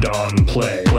Don Play.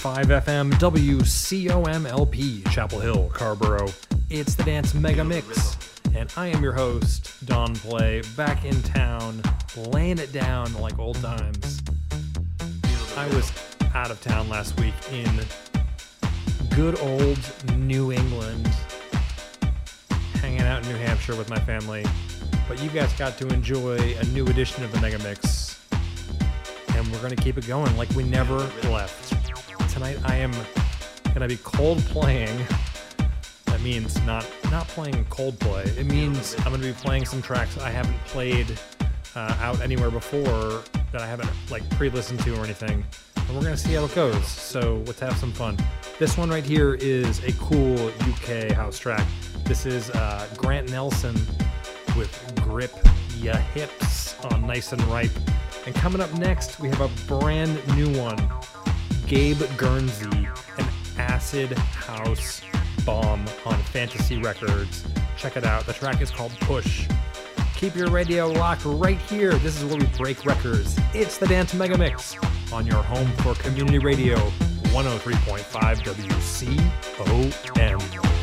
103.5 FM WCOMLP Chapel Hill, Carrboro. It's the Dance Mega Mix. And I am your host, Don Play, back in town, laying it down like old times. I was out of town last week in good old New England, hanging out in New Hampshire with my family. But you guys got to enjoy a new edition of the Mega Mix and we're gonna keep it going like we never left. Tonight I am gonna be cold playing. That means not not playing Coldplay. It means I'm gonna be playing some tracks I haven't played uh, out anywhere before that I haven't like pre-listened to or anything. And we're gonna see how it goes. So let's have some fun. This one right here is a cool UK house track. This is uh, Grant Nelson with Grip Ya Hips on Nice and Ripe. And coming up next, we have a brand new one Gabe Gurnsey, an acid house bomb on Phantasy Records. Check it out. The track is called Push. Keep your radio locked right here. This is where we break records. It's the Dance Mega Mix on your home for community radio 103.5 WCOM.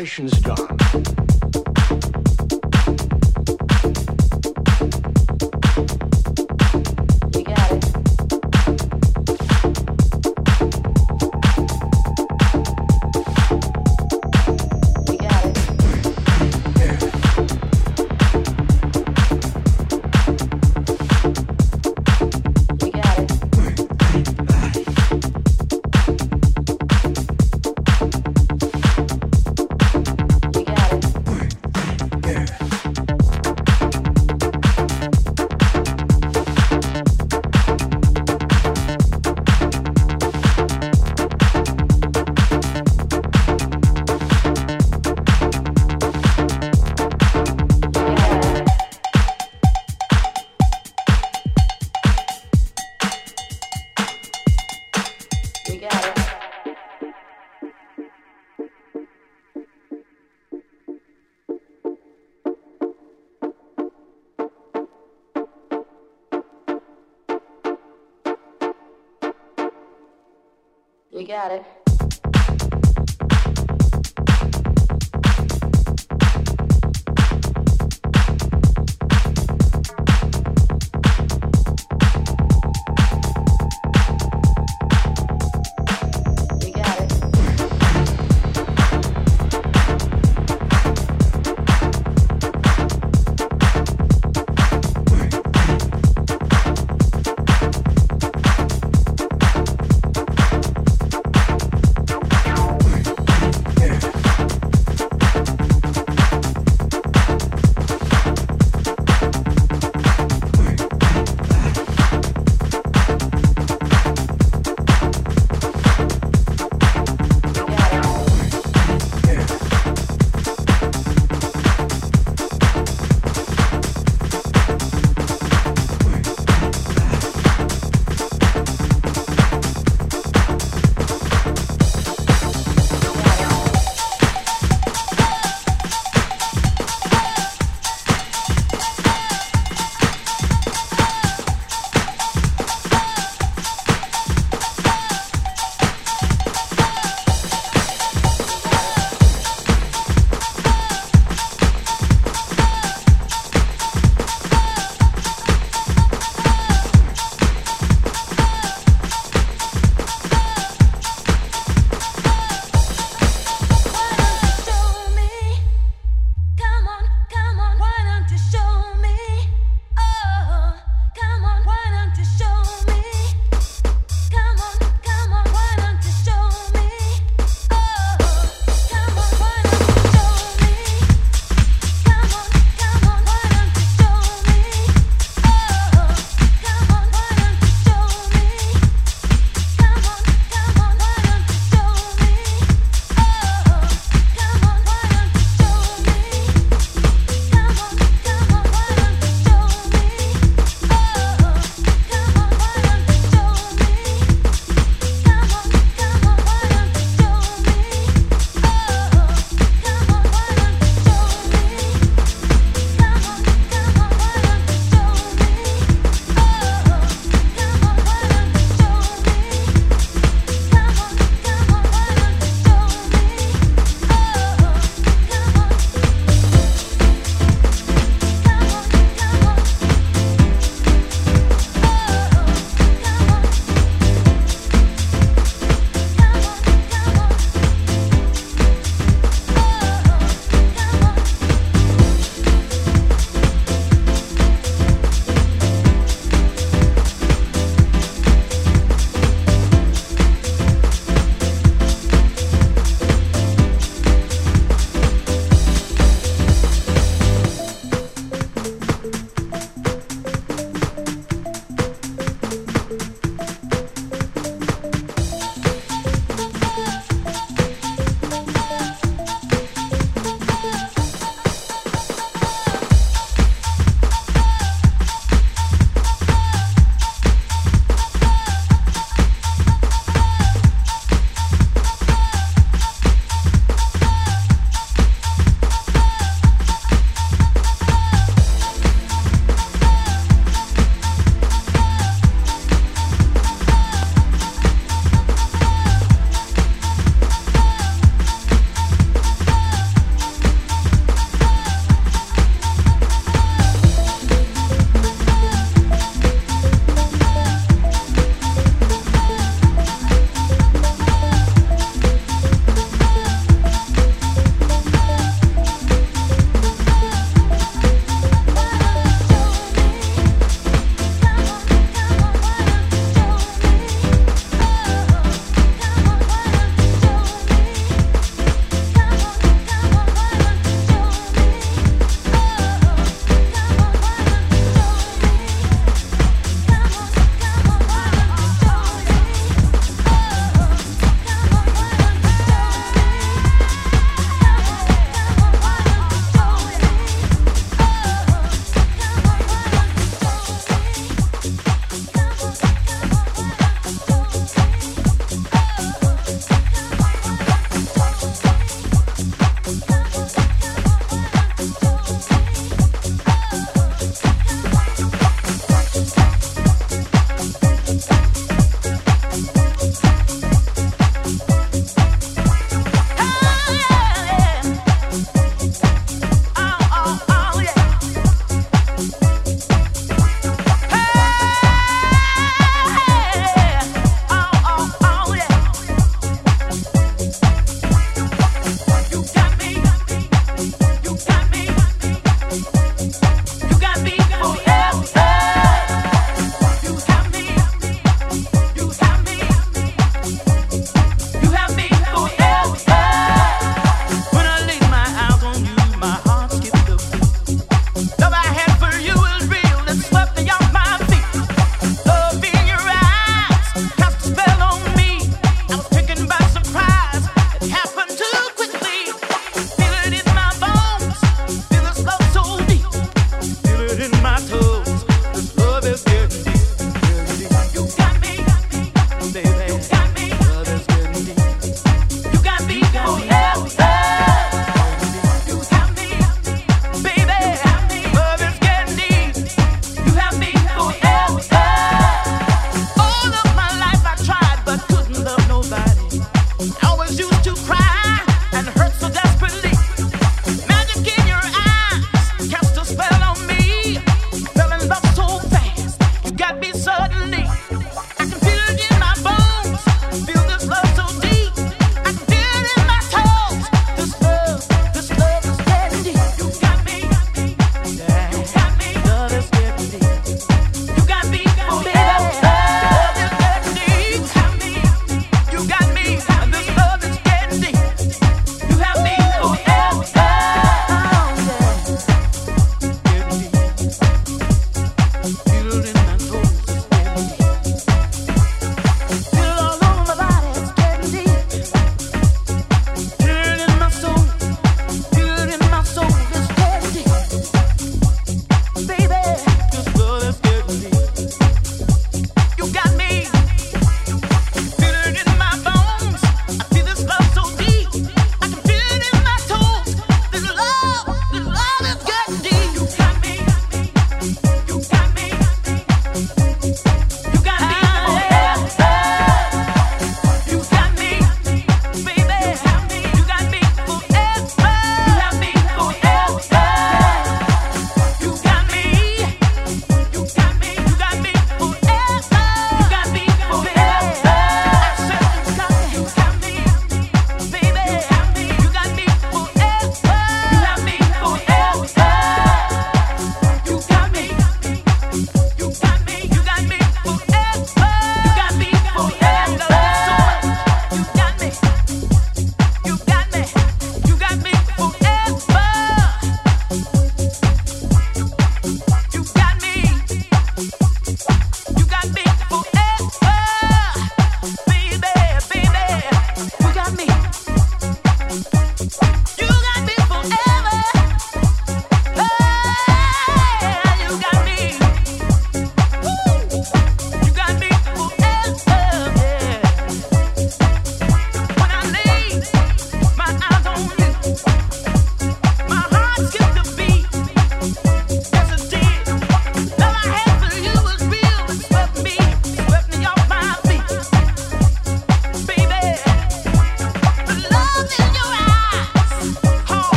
Congratulations, Don. Got it.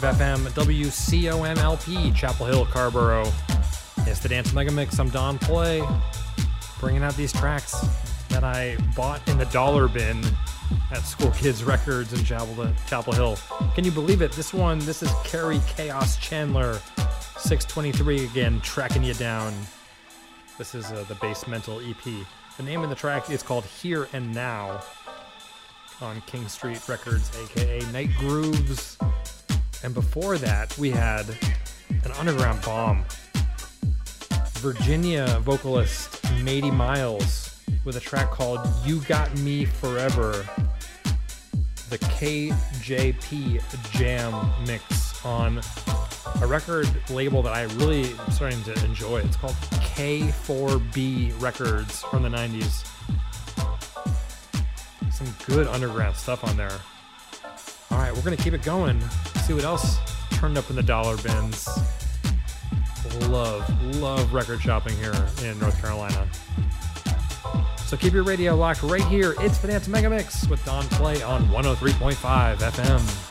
FM WCOMLP, Chapel Hill, Carrboro. It's the Dance Mega Mix. I'm Don Play, bringing out these tracks that I bought in the dollar bin at School Kids Records in Chapel, Chapel Hill. Can you believe it? This one, this is Kerri Kaoz Chandler, 623 again, tracking you down. This is uh, the Basemental EP. The name of the track is called Here and Now on King Street Records, aka Nite Grooves. And before that, we had an underground bomb. Virginia vocalist Mady Miles with a track called You Got Me Forever. The KJP Jam mix on a record label that I really am starting to enjoy. It's called K4B Records from the 90s. Some good underground stuff on there. All right, we're going to keep it going. See what else turned up in the dollar bins. Love, love record shopping here in North Carolina. So keep your radio locked right here. It's the Dance Mega Mix with Don Play on 103.5 FM.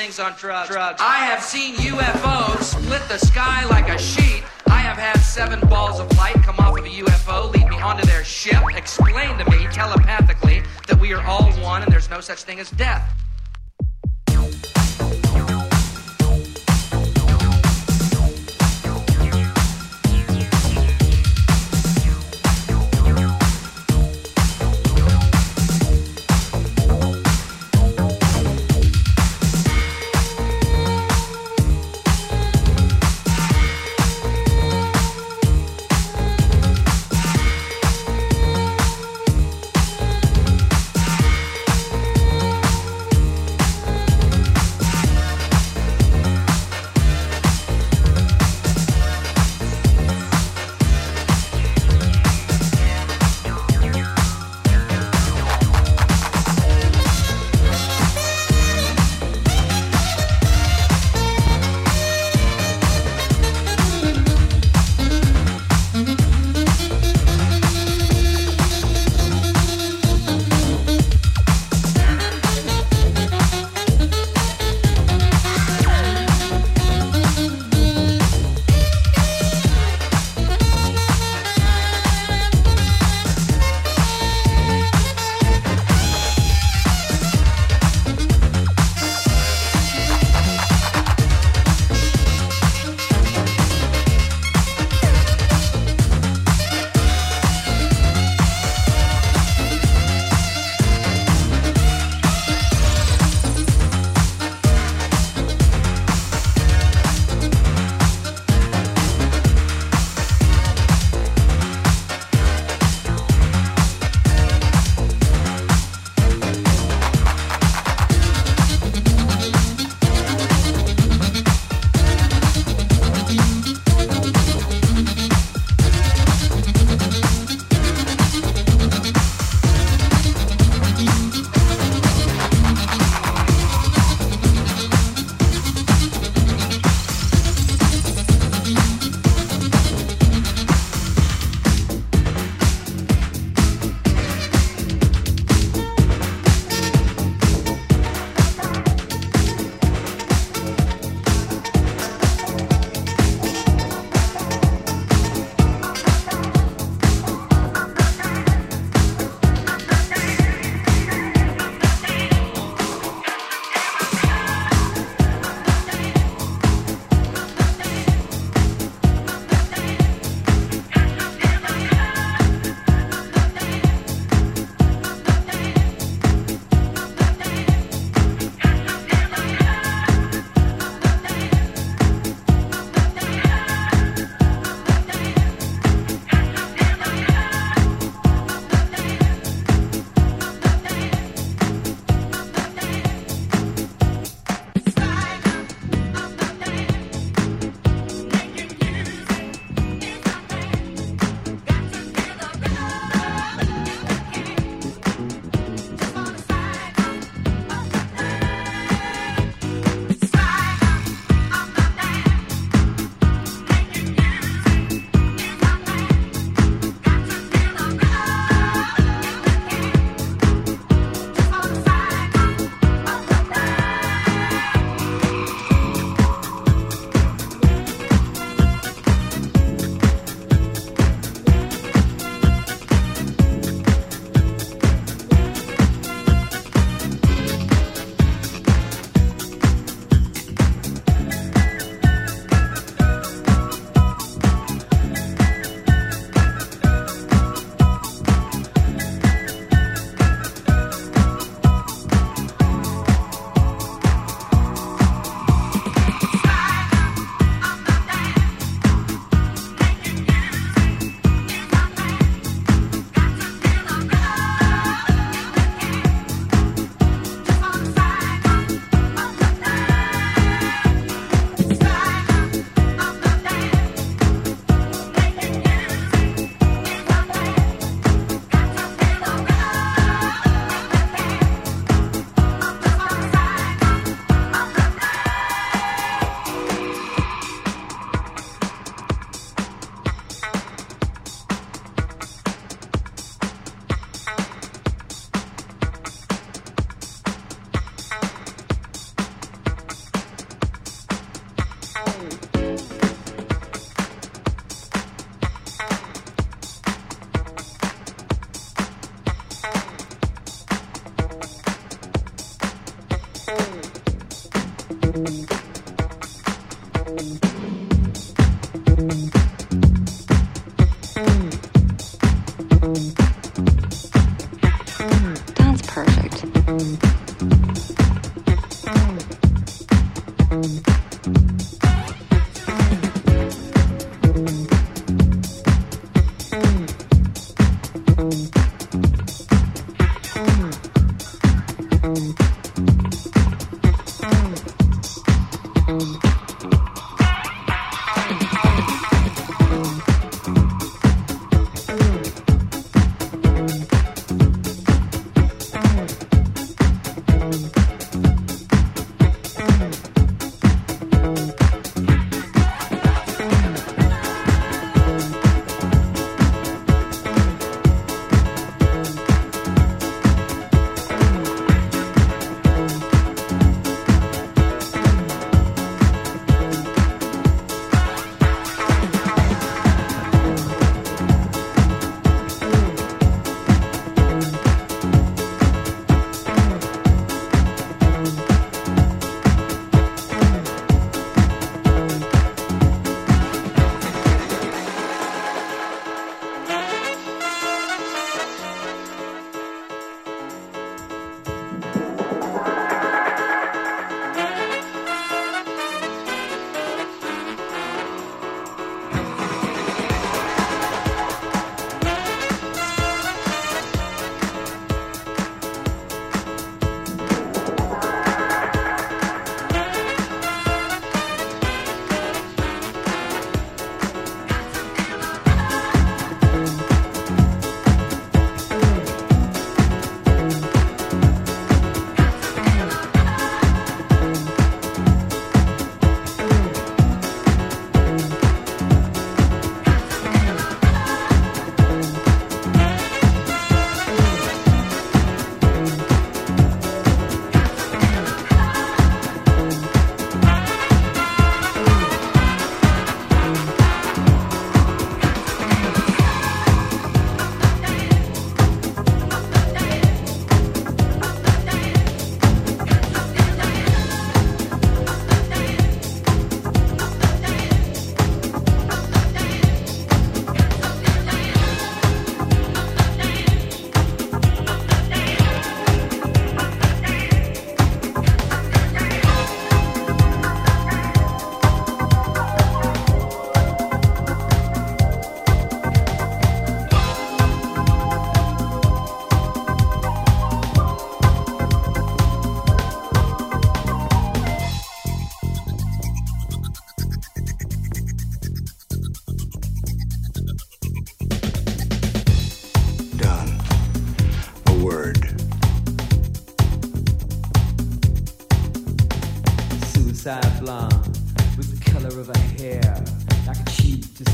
Things on drugs. drugs. I have seen UFOs split the sky like a sheet. I have had seven balls of light come off of a UFO, lead me onto their ship, explain to me telepathically that we are all one and there's no such thing as death.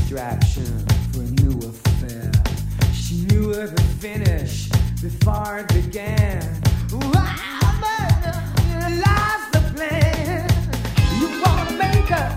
distraction for a new affair. She knew her to finish before it began. Wow, murder, you the plan. You wanna make her.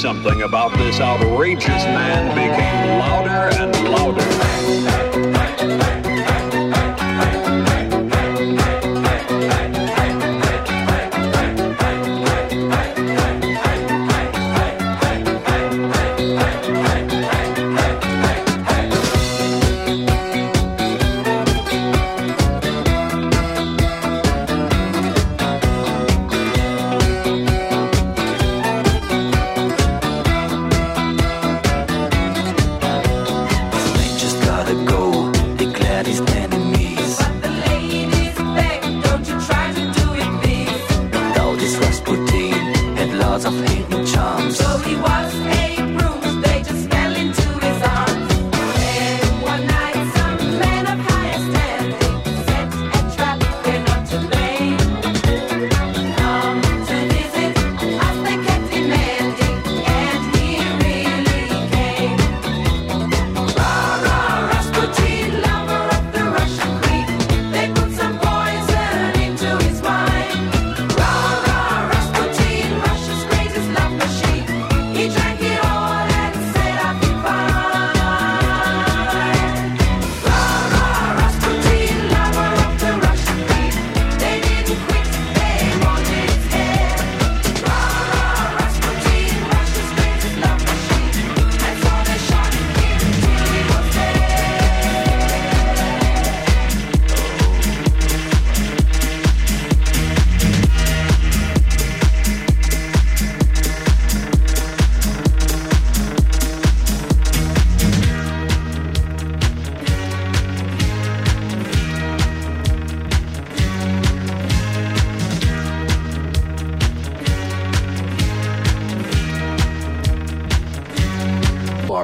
something.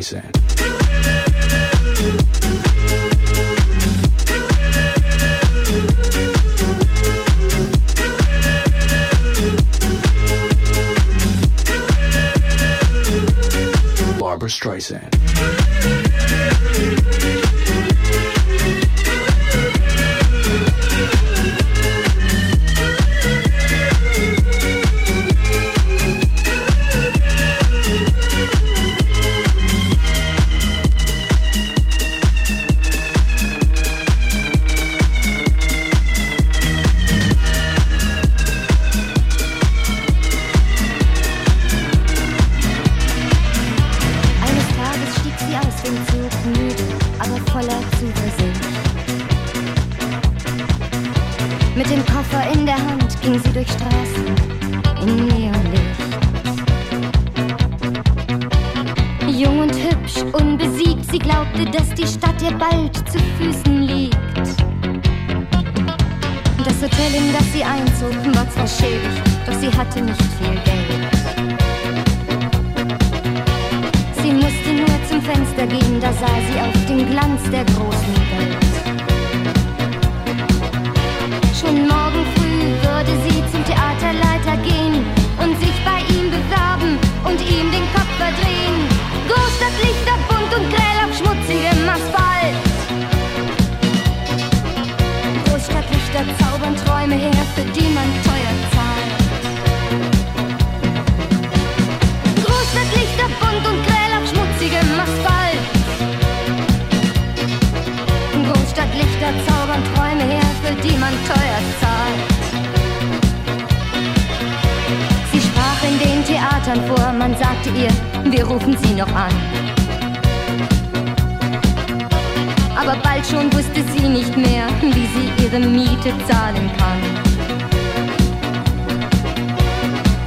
Streisand. Ihm den Kopf verdrehen. Großstadtlichter bunt und grell auf schmutzigem Asphalt. Großstadtlichter zaubern Träume her, für die man teuer zahlt. Großstadtlichter bunt und grell auf schmutzigem Asphalt. Großstadtlichter zaubern Träume her, für die man teuer zahlt. Theatern vor, man sagte ihr, wir rufen sie noch an. Aber bald schon wusste sie nicht mehr, wie sie ihre Miete zahlen kann.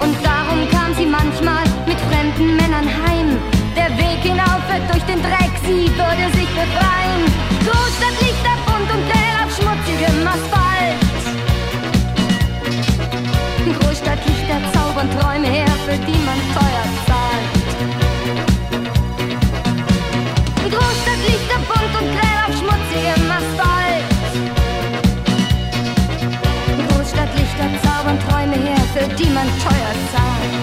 Und darum kam sie manchmal mit fremden Männern heim. Der Weg hinauf wird durch den Dreck, sie würde sich befreien. Großstadtlichter bunt und grell auf schmutzigem Asphalt. Großstadtlichter zaubern Träume her, für die man teuer zahlt. Großstadtlichter bunt und grell auf schmutzigem Asphalt. Großstadtlichter zaubern Träume her, für die man teuer zahlt.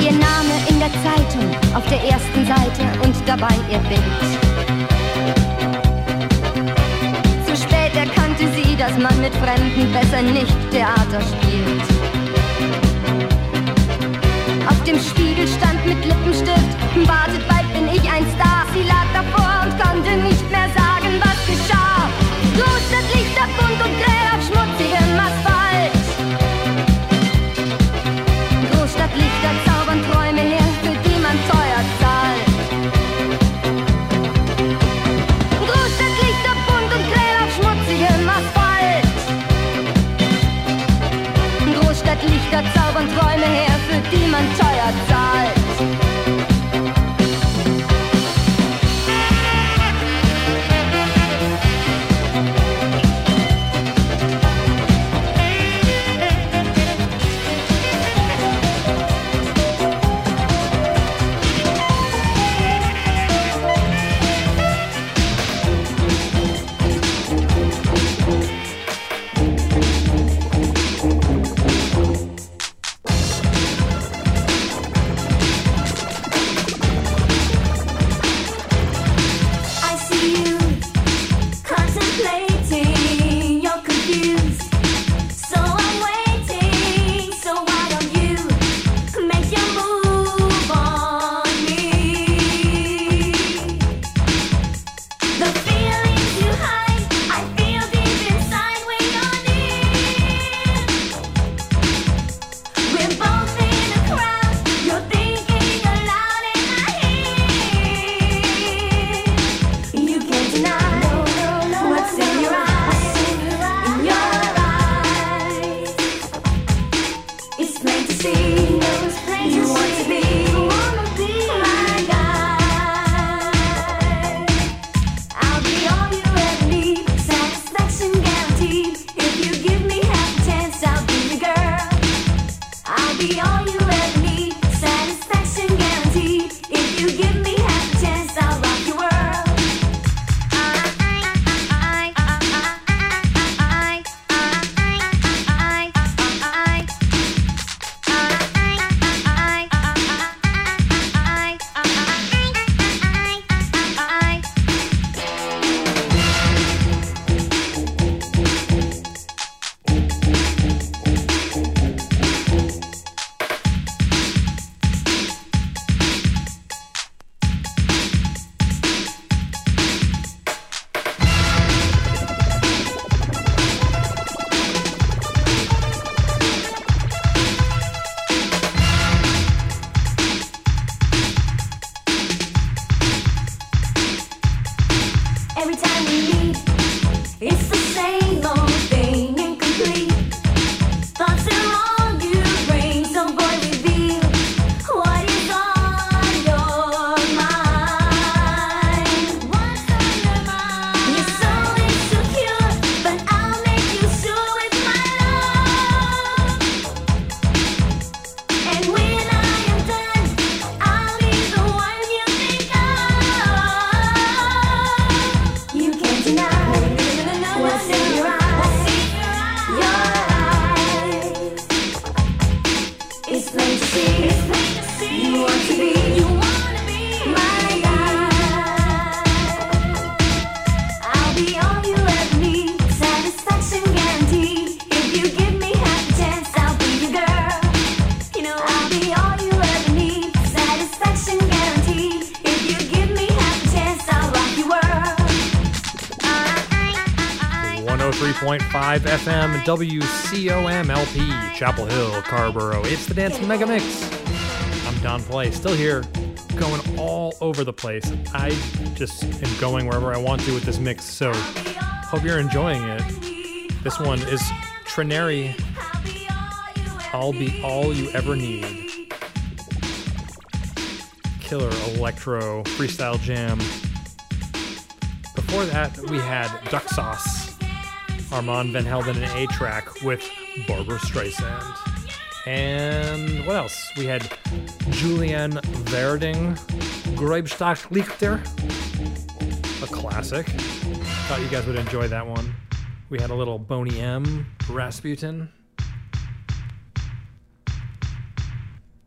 Ihr Name in der Zeitung, auf der ersten Seite und dabei ihr Bild. Dass man mit Fremden besser nicht Theater spielt. Auf dem Spiegel stand mit Lippenstift, wartet bald bin ich ein Star. Sie lag davor und konnte nicht mehr FM WCOM LP, Chapel Hill, Carrboro. It's the Dance Mega Mix. I'm Don Play, still here, going all over the place. I just am going wherever I want to with this mix, so hope you're enjoying it. This one is Trinere. I'll be all you ever need. Killer electro freestyle jam. Before that, we had Duck Sauce. Armand Van Helden and A-Trak with Barbra Streisand. And what else? We had Julian Verding, Greibstadt Lichter, a classic. Thought you guys would enjoy that one. We had a little Boney M, Rasputin.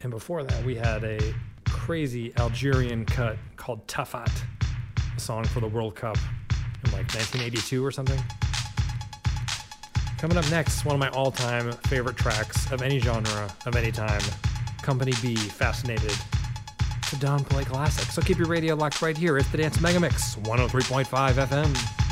And before that, we had a crazy Algerian cut called Tafat, a song for the World Cup in like 1982 or something. Coming up next, one of my all time favorite tracks of any genre, of any time Company B, Fascinated. It's a Don Play classic. So keep your radio locked right here. It's the Dance Megamix, 103.5 FM.